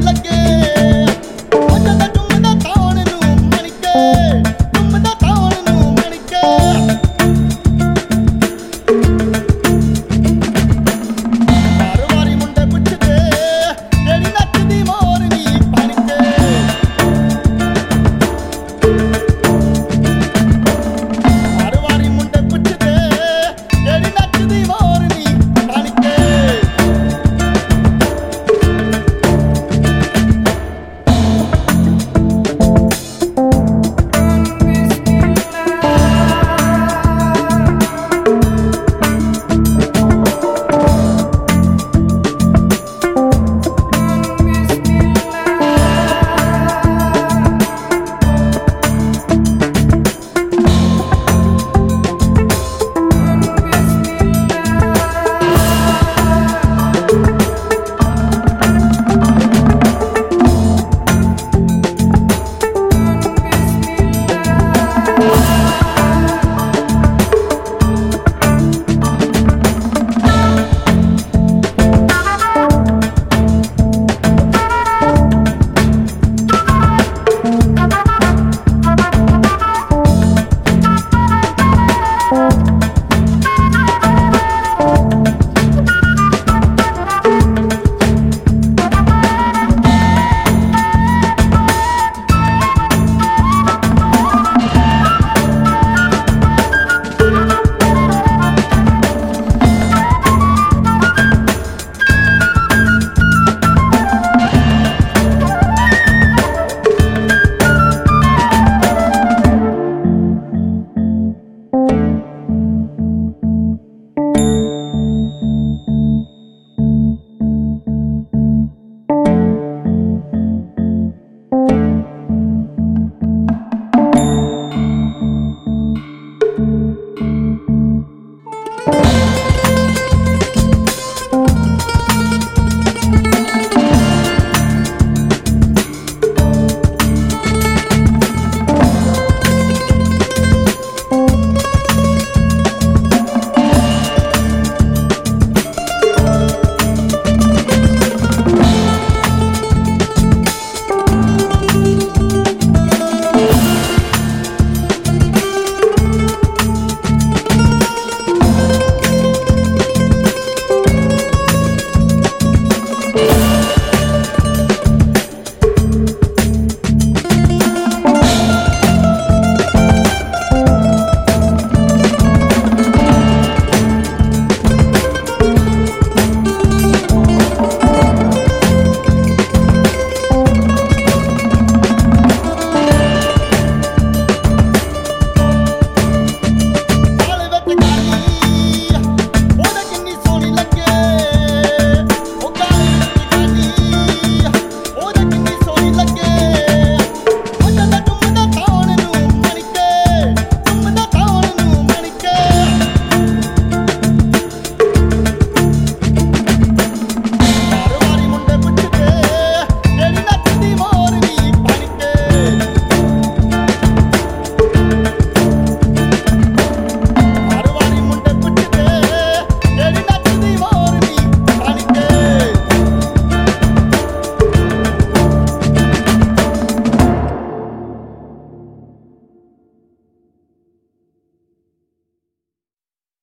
like it.